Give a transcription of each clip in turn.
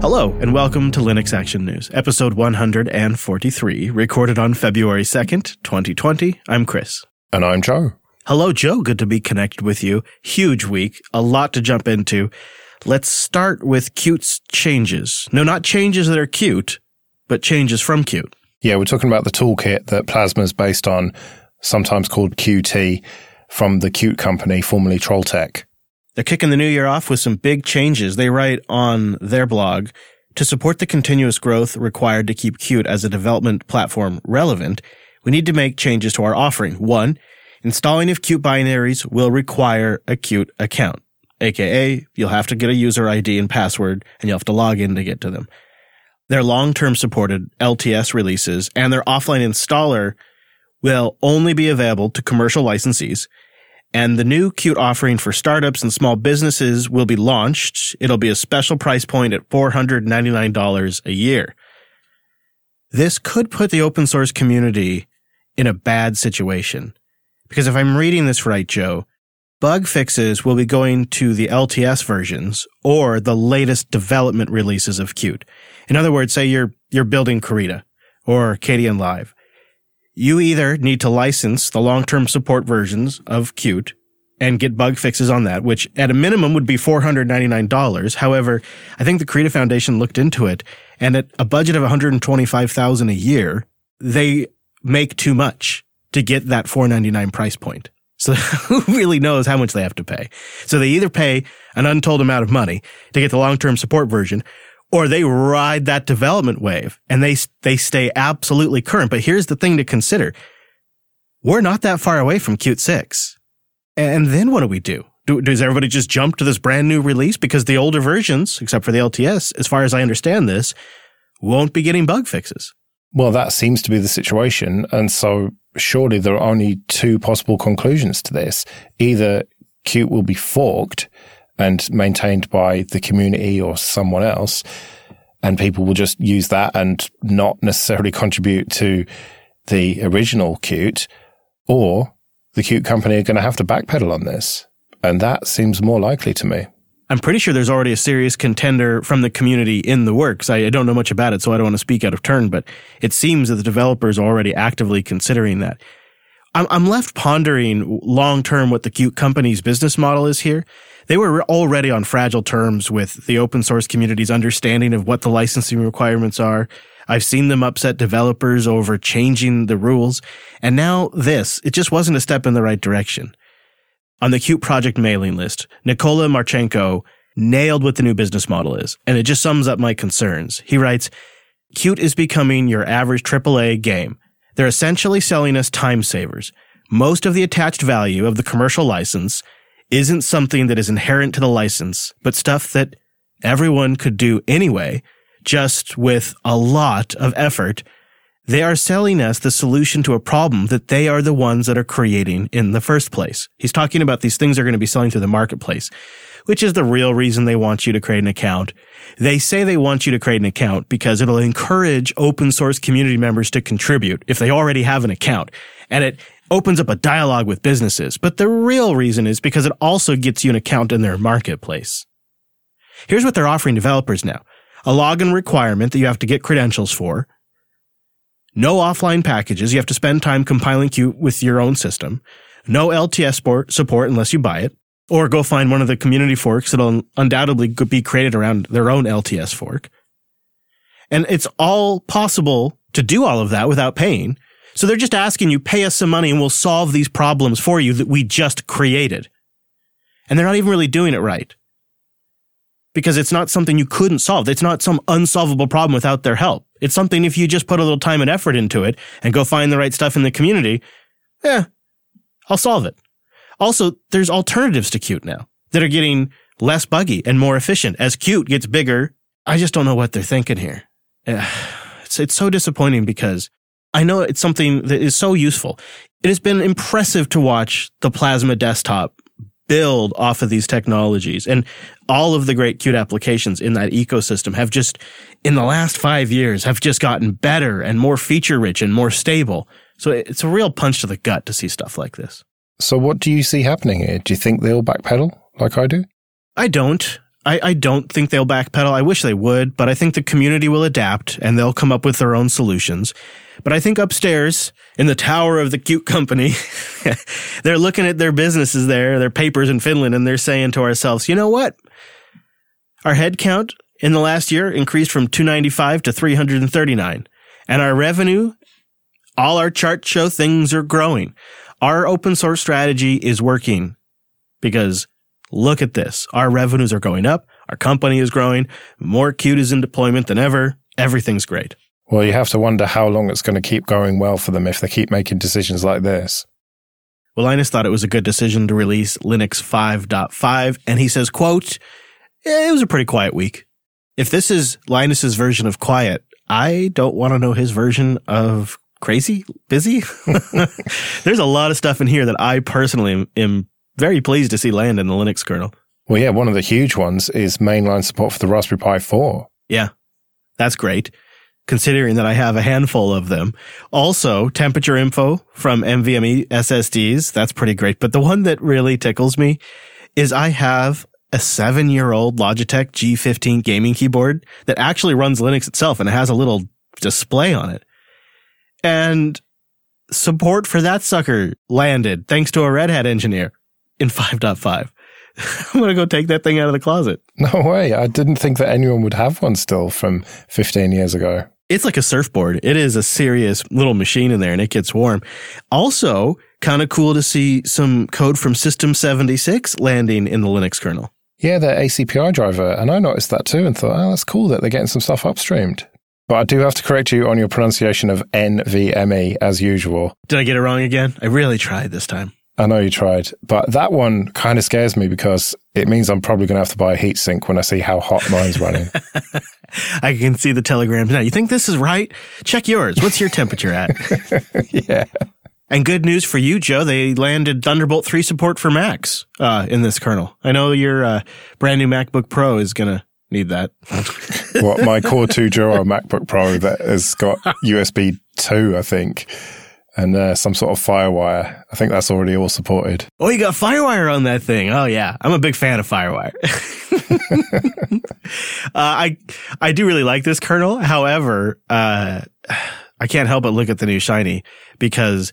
Hello, and welcome to Linux Action News, episode 143, recorded on February 2nd, 2020. I'm Chris. And I'm Joe. Hello, Joe. Good to be connected with you. Huge week, a lot to jump into. Let's start with Qt's changes. No, not changes that are cute, but changes from Qt. Yeah, we're talking about the toolkit that Plasma is based on, sometimes called Qt, from the Qt company, formerly Trolltech. They're kicking the new year off with some big changes. They write on their blog to support the continuous growth required to keep Qt as a development platform relevant. We need to make changes to our offering. One, installing of Qt binaries will require a Qt account, aka you'll have to get a user ID and password and you'll have to log in to get to them. Their long-term supported LTS releases and their offline installer will only be available to commercial licensees and the new Qt offering for startups and small businesses will be launched. It'll be a special price point at $499 a year. This could put the open source community in a bad situation. Because if I'm reading this right, Joe, bug fixes will be going to the LTS versions or the latest development releases of Qt. In other words, say you're, you're building Krita or Kdenlive you either need to license the long-term support versions of Qt and get bug fixes on that, which at a minimum would be $499. However, I think the Krita Foundation looked into it and at a budget of 125,000 a year, they make too much to get that 499 price point. So who really knows how much they have to pay? So they either pay an untold amount of money to get the long-term support version or they ride that development wave and they, they stay absolutely current. But here's the thing to consider. We're not that far away from Qt 6. And then what do we do? do? Does everybody just jump to this brand new release? Because the older versions, except for the LTS, as far as I understand this, won't be getting bug fixes. Well, that seems to be the situation. And so surely there are only two possible conclusions to this. Either Qt will be forked and maintained by the community or someone else. And people will just use that and not necessarily contribute to the original Qt or the Qt company are going to have to backpedal on this. And that seems more likely to me. I'm pretty sure there's already a serious contender from the community in the works. I, don't know much about it, so I don't want to speak out of turn, but it seems that the developers are already actively considering that. I'm, I'm left pondering long term what the Qt company's business model is here they were already on fragile terms with the open source community's understanding of what the licensing requirements are. I've seen them upset developers over changing the rules. And now this, it just wasn't a step in the right direction. On the Qt project mailing list, Nikola Marchenko nailed what the new business model is, and it just sums up my concerns. He writes, Qt is becoming your average AAA game. They're essentially selling us time savers. Most of the attached value of the commercial license isn't something that is inherent to the license, but stuff that everyone could do anyway, just with a lot of effort. They are selling us the solution to a problem that they are the ones that are creating in the first place. He's talking about these things are going to be selling through the marketplace, which is the real reason they want you to create an account. They say they want you to create an account because it'll encourage open source community members to contribute if they already have an account. And it opens up a dialogue with businesses, but the real reason is because it also gets you an account in their marketplace. Here's what they're offering developers now. A login requirement that you have to get credentials for. No offline packages. You have to spend time compiling Qt with your own system. No LTS support unless you buy it. Or go find one of the community forks that'll undoubtedly be created around their own LTS fork. And it's all possible to do all of that without paying so they're just asking you, pay us some money and we'll solve these problems for you that we just created. And they're not even really doing it right. Because it's not something you couldn't solve. It's not some unsolvable problem without their help. It's something if you just put a little time and effort into it and go find the right stuff in the community, yeah, I'll solve it. Also, there's alternatives to Qt now that are getting less buggy and more efficient. As Qt gets bigger, I just don't know what they're thinking here. It's, it's so disappointing because I know it's something that is so useful. It has been impressive to watch the Plasma desktop build off of these technologies and all of the great Qt applications in that ecosystem have just in the last five years have just gotten better and more feature rich and more stable. So it's a real punch to the gut to see stuff like this. So what do you see happening here? Do you think they'll backpedal like I do? I don't. I, I don't think they'll backpedal. I wish they would, but I think the community will adapt and they'll come up with their own solutions. But I think upstairs in the tower of the Qt company, they're looking at their businesses there, their papers in Finland, and they're saying to ourselves, you know what? Our head count in the last year increased from 295 to 339. And our revenue, all our charts show things are growing. Our open source strategy is working because look at this. Our revenues are going up. Our company is growing. More Qt is in deployment than ever. Everything's great. Well, you have to wonder how long it's going to keep going well for them if they keep making decisions like this. Well, Linus thought it was a good decision to release Linux 5.5, and he says, quote, it was a pretty quiet week. If this is Linus's version of quiet, I don't want to know his version of crazy, busy. There's a lot of stuff in here that I personally am, am very pleased to see land in the Linux kernel. Well, yeah, one of the huge ones is mainline support for the Raspberry Pi 4. Yeah, that's great, considering that I have a handful of them. Also, temperature info from NVMe SSDs. That's pretty great. But the one that really tickles me is I have a seven year old Logitech G15 gaming keyboard that actually runs Linux itself and it has a little display on it. And support for that sucker landed thanks to a Red Hat engineer in 5.5. I'm going to go take that thing out of the closet. No way. I didn't think that anyone would have one still from 15 years ago. It's like a surfboard. It is a serious little machine in there and it gets warm. Also, kind of cool to see some code from System 76 landing in the Linux kernel. Yeah, the ACPI driver. And I noticed that too and thought, oh, that's cool that they're getting some stuff upstreamed. But I do have to correct you on your pronunciation of NVMe as usual. Did I get it wrong again? I really tried this time. I know you tried, but that one kind of scares me because it means I'm probably going to have to buy a heatsink when I see how hot mine's running. I can see the telegrams now. You think this is right? Check yours. What's your temperature at? yeah. And good news for you, Joe. They landed Thunderbolt 3 support for Macs uh, in this kernel. I know your uh, brand new MacBook Pro is going to need that. what, my Core 2 Duo MacBook Pro that has got USB 2, I think and uh, some sort of FireWire. I think that's already all supported. Oh, you got FireWire on that thing. Oh yeah, I'm a big fan of FireWire. uh, I I do really like this kernel. However, uh, I can't help but look at the new shiny because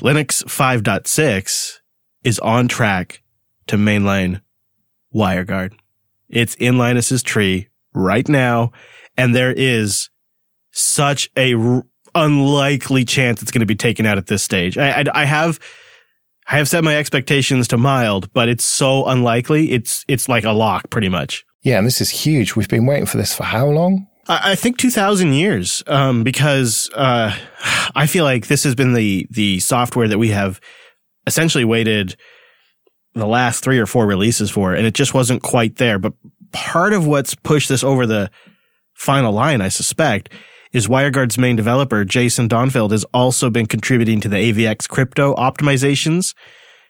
Linux 5.6 is on track to mainline WireGuard. It's in Linus's tree right now, and there is such a unlikely chance it's going to be taken out at this stage. I, I, I, have, I have set my expectations to mild, but it's so unlikely. It's, it's like a lock pretty much. Yeah. And this is huge. We've been waiting for this for how long? I, I think 2000 years. Um, because, uh, I feel like this has been the, the software that we have essentially waited the last three or four releases for, and it just wasn't quite there. But part of what's pushed this over the final line, I suspect, is WireGuard's main developer, Jason Donenfeld, has also been contributing to the AVX crypto optimizations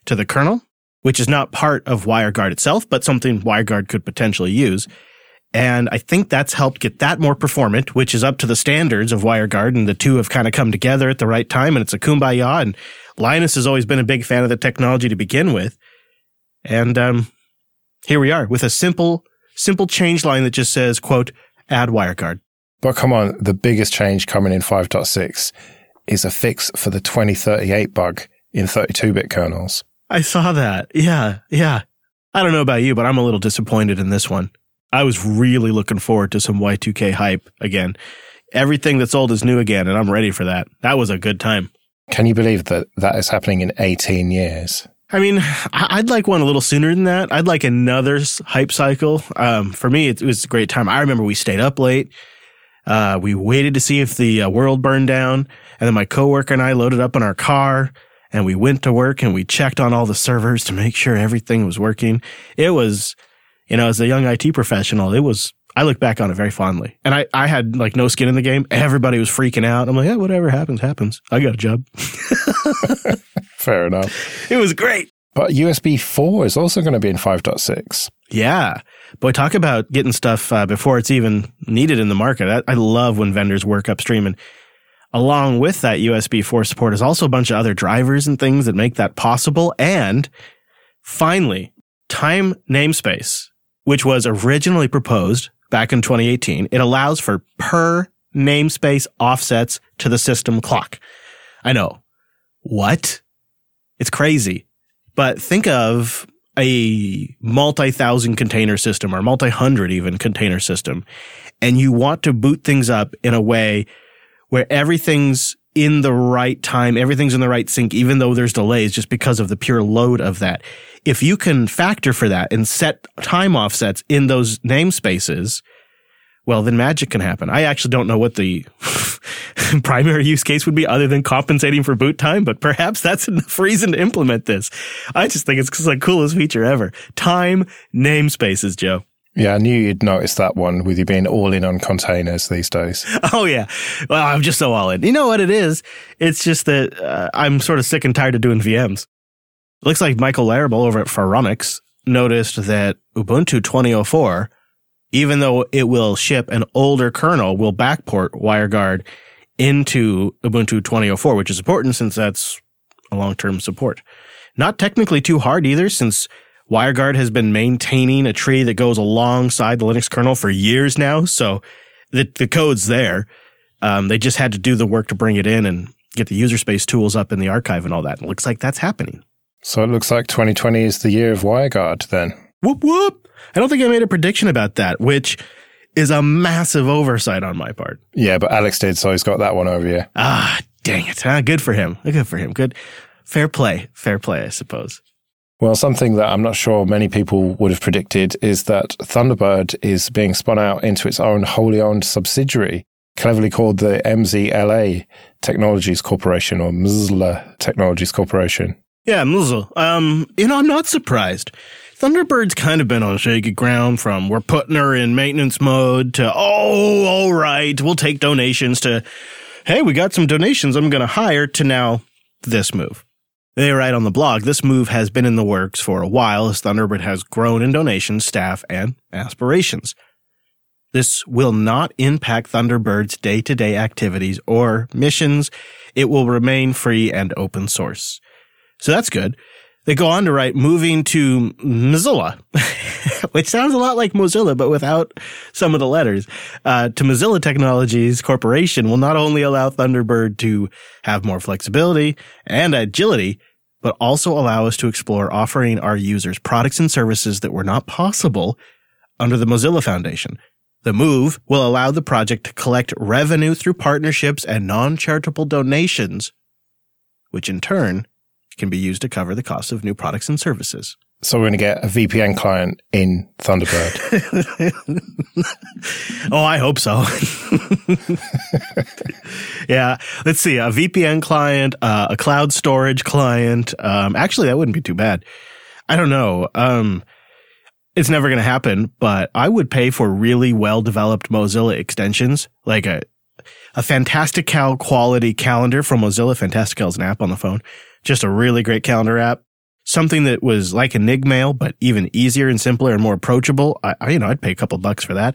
to the kernel, which is not part of WireGuard itself, but something WireGuard could potentially use. And I think that's helped get that more performant, which is up to the standards of WireGuard. And the two have kind of come together at the right time. And it's a kumbaya. And Linus has always been a big fan of the technology to begin with. And um, here we are with a simple, simple change line that just says, quote, add WireGuard. But come on, the biggest change coming in 5.6 is a fix for the 2038 bug in 32 bit kernels. I saw that. Yeah, yeah. I don't know about you, but I'm a little disappointed in this one. I was really looking forward to some Y2K hype again. Everything that's old is new again, and I'm ready for that. That was a good time. Can you believe that that is happening in 18 years? I mean, I'd like one a little sooner than that. I'd like another hype cycle. Um, for me, it was a great time. I remember we stayed up late. Uh, we waited to see if the uh, world burned down. And then my coworker and I loaded up in our car and we went to work and we checked on all the servers to make sure everything was working. It was, you know, as a young IT professional, it was, I look back on it very fondly. And I, I had like no skin in the game. Everybody was freaking out. I'm like, yeah, whatever happens, happens. I got a job. Fair enough. It was great. But USB 4 is also going to be in 5.6. Yeah. Boy, talk about getting stuff uh, before it's even needed in the market. I, I, love when vendors work upstream. And along with that USB 4 support is also a bunch of other drivers and things that make that possible. And finally, time namespace which was originally proposed back in 2018, it allows for per namespace offsets to the system clock. I know. What? It's crazy. But think of a multi thousand container system or multi hundred even container system, and you want to boot things up in a way where everything's in the right time, everything's in the right sync, even though there's delays just because of the pure load of that. If you can factor for that and set time offsets in those namespaces, well, then magic can happen. I actually don't know what the primary use case would be other than compensating for boot time, but perhaps that's enough reason to implement this. I just think it's the coolest feature ever. Time namespaces, Joe. Yeah, I knew you'd notice that one with you being all in on containers these days. Oh, yeah. Well, I'm just so all in. You know what it is? It's just that uh, I'm sort of sick and tired of doing VMs. Looks like Michael Larabel over at Phoronix noticed that Ubuntu 2004 even though it will ship an older kernel, will backport WireGuard into Ubuntu 2004, which is important since that's a long-term support. Not technically too hard either, since WireGuard has been maintaining a tree that goes alongside the Linux kernel for years now. So the, the code's there. Um, they just had to do the work to bring it in and get the user space tools up in the archive and all that. It looks like that's happening. So it looks like 2020 is the year of WireGuard then. Whoop whoop. I don't think I made a prediction about that, which is a massive oversight on my part. Yeah, but Alex did, so he's got that one over you. Ah, dang it. Ah, good for him. Good for him. Good. Fair play. Fair play, I suppose. Well, something that I'm not sure many people would have predicted is that Thunderbird is being spun out into its own wholly owned subsidiary, cleverly called the MZLA Technologies Corporation or MZLA Technologies Corporation. Yeah, MZLA. Um, you know, I'm not surprised. Thunderbird's kind of been on shaky ground from we're putting her in maintenance mode to, oh, all right, we'll take donations to, hey, we got some donations I'm going to hire to now this move. They write on the blog, this move has been in the works for a while as Thunderbird has grown in donations, staff, and aspirations. This will not impact Thunderbird's day to day activities or missions. It will remain free and open source. So that's good. They go on to write moving to MZLA, which sounds a lot like Mozilla, but without some of the letters. Uh, to MZLA Technologies Corporation will not only allow Thunderbird to have more flexibility and agility, but also allow us to explore offering our users products and services that were not possible under the Mozilla Foundation. The move will allow the project to collect revenue through partnerships and non-charitable donations, which in turn can be used to cover the cost of new products and services. So we're going to get a VPN client in Thunderbird. oh, I hope so. yeah, let's see. A VPN client, uh, a cloud storage client. Um, actually, that wouldn't be too bad. I don't know. Um, it's never going to happen, but I would pay for really well developed Mozilla extensions, like a a Fantastical quality calendar from Mozilla. Fantastical is an app on the phone just a really great calendar app. Something that was like Enigmail, but even easier and simpler and more approachable. I, I, you know, I'd pay a couple bucks for that.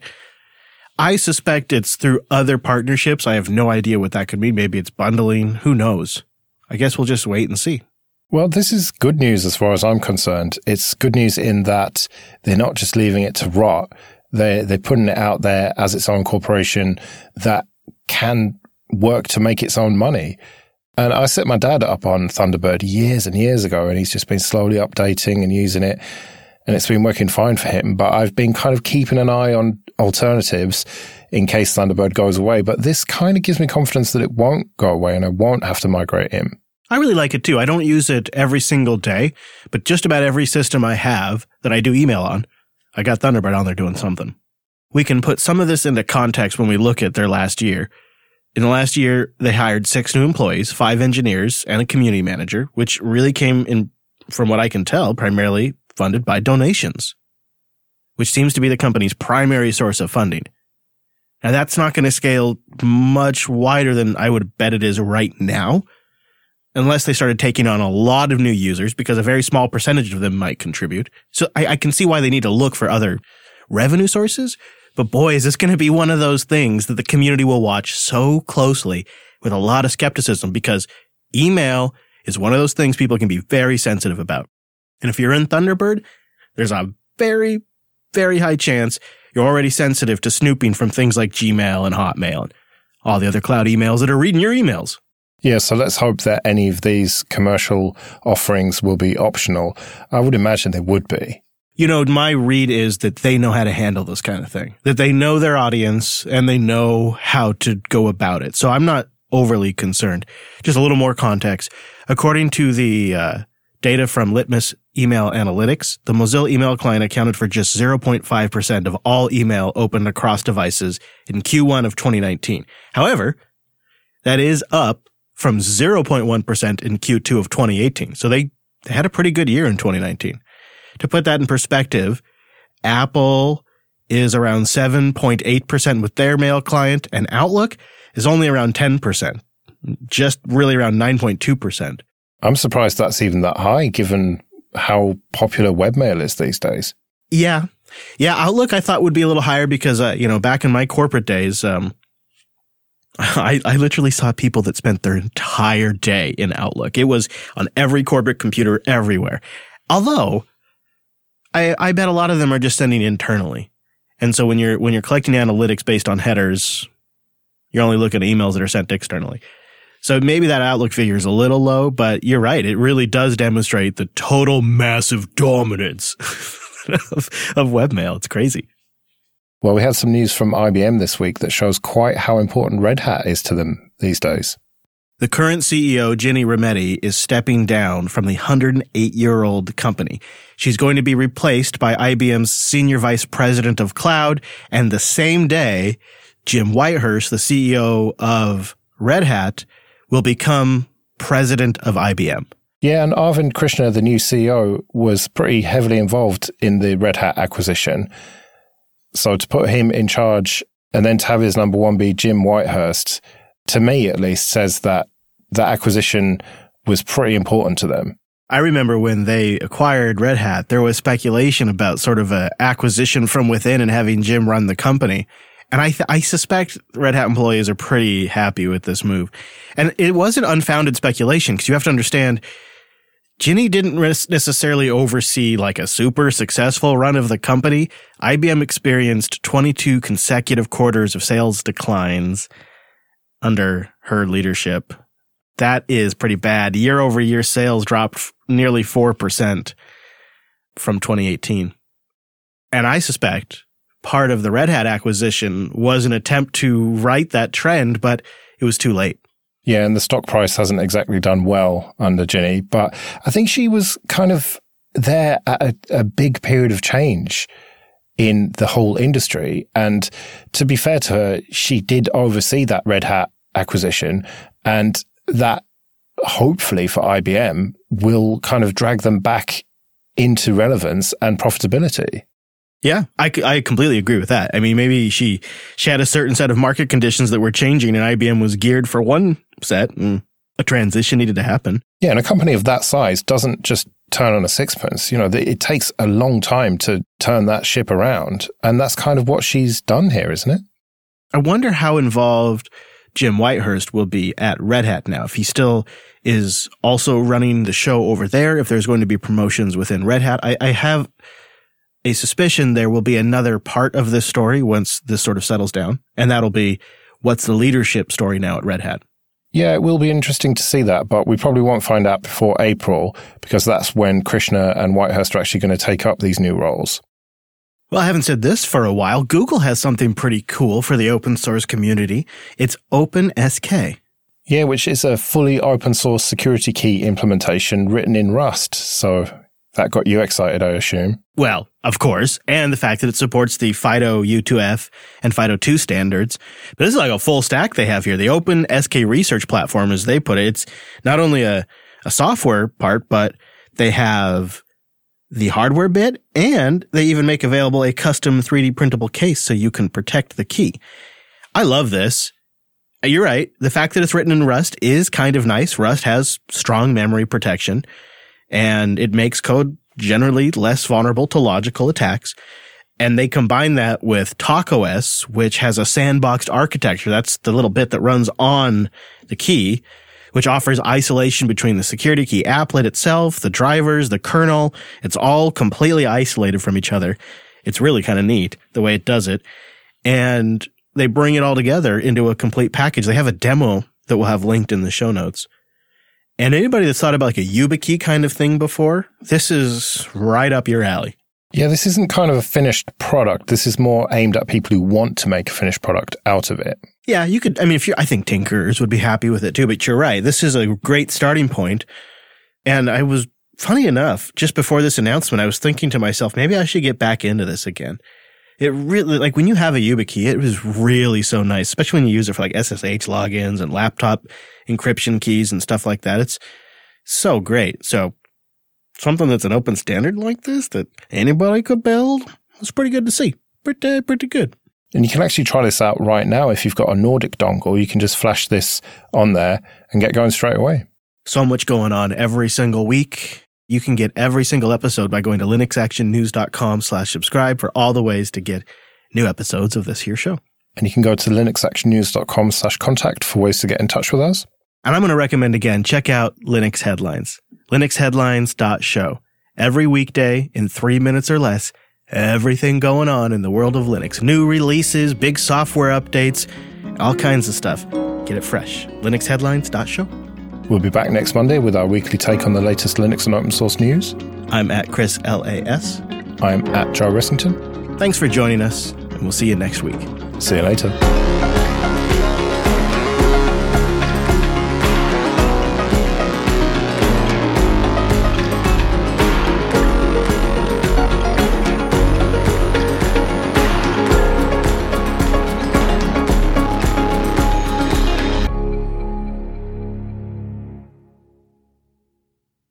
I suspect it's through other partnerships. I have no idea what that could mean. Maybe it's bundling. Who knows? I guess we'll just wait and see. Well, this is good news as far as I'm concerned. It's good news in that they're not just leaving it to rot. They're, they're putting it out there as its own corporation that can work to make its own money. And I set my dad up on Thunderbird years and years ago, and he's just been slowly updating and using it. And it's been working fine for him. But I've been kind of keeping an eye on alternatives in case Thunderbird goes away. But this kind of gives me confidence that it won't go away and I won't have to migrate him. I really like it too. I don't use it every single day, but just about every system I have that I do email on, I got Thunderbird on there doing something. We can put some of this into context when we look at their last year. In the last year, they hired six new employees, five engineers, and a community manager, which really came in, from what I can tell, primarily funded by donations, which seems to be the company's primary source of funding. Now, that's not going to scale much wider than I would bet it is right now, unless they started taking on a lot of new users, because a very small percentage of them might contribute. So I, I can see why they need to look for other revenue sources. But boy, is this going to be one of those things that the community will watch so closely with a lot of skepticism because email is one of those things people can be very sensitive about. And if you're in Thunderbird, there's a very, very high chance you're already sensitive to snooping from things like Gmail and Hotmail and all the other cloud emails that are reading your emails. Yeah, so let's hope that any of these commercial offerings will be optional. I would imagine they would be. You know, my read is that they know how to handle this kind of thing, that they know their audience and they know how to go about it. So I'm not overly concerned. Just a little more context. According to the uh, data from Litmus Email Analytics, the Mozilla email client accounted for just 0.5% of all email opened across devices in Q1 of 2019. However, that is up from 0.1% in Q2 of 2018. So they had a pretty good year in 2019. To put that in perspective, Apple is around 7.8% with their mail client and Outlook is only around 10%, just really around 9.2%. I'm surprised that's even that high given how popular webmail is these days. Yeah. Yeah. Outlook I thought would be a little higher because, uh, you know, back in my corporate days, um, I, I literally saw people that spent their entire day in Outlook. It was on every corporate computer everywhere. Although I, I bet a lot of them are just sending internally. And so when you're when you're collecting analytics based on headers, you're only looking at emails that are sent externally. So maybe that Outlook figure is a little low, but you're right. It really does demonstrate the total massive dominance of, of webmail. It's crazy. Well, we had some news from IBM this week that shows quite how important Red Hat is to them these days. The current CEO, Ginni Rometty, is stepping down from the 108 year old company. She's going to be replaced by IBM's senior vice president of cloud. And the same day, Jim Whitehurst, the CEO of Red Hat, will become president of IBM. Yeah, and Arvind Krishna, the new CEO, was pretty heavily involved in the Red Hat acquisition. So to put him in charge and then to have his number one be Jim Whitehurst, to me at least, says that that acquisition was pretty important to them. I remember when they acquired Red Hat, there was speculation about sort of a acquisition from within and having Jim run the company. And I, th- I suspect Red Hat employees are pretty happy with this move. And it wasn't unfounded speculation because you have to understand Ginni didn't necessarily oversee like a super successful run of the company. IBM experienced 22 consecutive quarters of sales declines under her leadership. That is pretty bad. Year over year sales dropped nearly 4% from 2018. And I suspect part of the Red Hat acquisition was an attempt to right that trend, but it was too late. Yeah, and the stock price hasn't exactly done well under Ginni, but I think she was kind of there at a, a big period of change in the whole industry. And to be fair to her, she did oversee that Red Hat acquisition and that hopefully for IBM will kind of drag them back into relevance and profitability. Yeah, I, I completely agree with that. I mean, maybe she she had a certain set of market conditions that were changing, and IBM was geared for one set, and a transition needed to happen. Yeah, and a company of that size doesn't just turn on a sixpence. You know, it takes a long time to turn that ship around, and that's kind of what she's done here, isn't it? I wonder how involved Jim Whitehurst will be at Red Hat now. If he still is also running the show over there, if there's going to be promotions within Red Hat, I, I have a suspicion there will be another part of this story once this sort of settles down, and that'll be what's the leadership story now at Red Hat. Yeah, it will be interesting to see that, but we probably won't find out before April because that's when Krishna and Whitehurst are actually going to take up these new roles. Well, I haven't said this for a while. Google has something pretty cool for the open source community. It's OpenSK. Yeah, which is a fully open source security key implementation written in Rust. So that got you excited, I assume. Well, of course, and the fact that it supports the FIDO U2F and FIDO2 standards. But this is like a full stack they have here. The Open SK Research Platform, as they put it, it's not only a, a software part, but they have the hardware bit and they even make available a custom 3D printable case so you can protect the key. I love this. You're right. The fact that it's written in Rust is kind of nice. Rust has strong memory protection and it makes code generally less vulnerable to logical attacks. And they combine that with TockOS, which has a sandboxed architecture. That's the little bit that runs on the key, which offers isolation between the security key applet itself, the drivers, the kernel. It's all completely isolated from each other. It's really kind of neat the way it does it. And they bring it all together into a complete package. They have a demo that we'll have linked in the show notes. And anybody that's thought about like a YubiKey kind of thing before, this is right up your alley. Yeah, this isn't kind of a finished product. This is more aimed at people who want to make a finished product out of it. Yeah, you could. I mean, if you, I think Tinkers would be happy with it too. But you're right. This is a great starting point. And I was funny enough, just before this announcement, I was thinking to myself, maybe I should get back into this again. It really, like when you have a YubiKey, it was really so nice, especially when you use it for like SSH logins and laptop encryption keys and stuff like that. It's so great. So something that's an open standard like this that anybody could build, it's pretty good to see. Pretty, pretty good. And you can actually try this out right now. If you've got a Nordic dongle, you can just flash this on there and get going straight away. So much going on every single week. You can get every single episode by going to linuxactionnews.com slash subscribe for all the ways to get new episodes of this here show. And you can go to linuxactionnews.com slash contact for ways to get in touch with us. And I'm going to recommend again, check out Linux Headlines, linuxheadlines.show. Every weekday in three minutes or less, everything going on in the world of Linux. New releases, big software updates, all kinds of stuff. Get it fresh. linuxheadlines.show. We'll be back next Monday with our weekly take on the latest Linux and open source news. I'm at Chris LAS. I'm at Joe Ressington. Thanks for joining us, and we'll see you next week. See you later.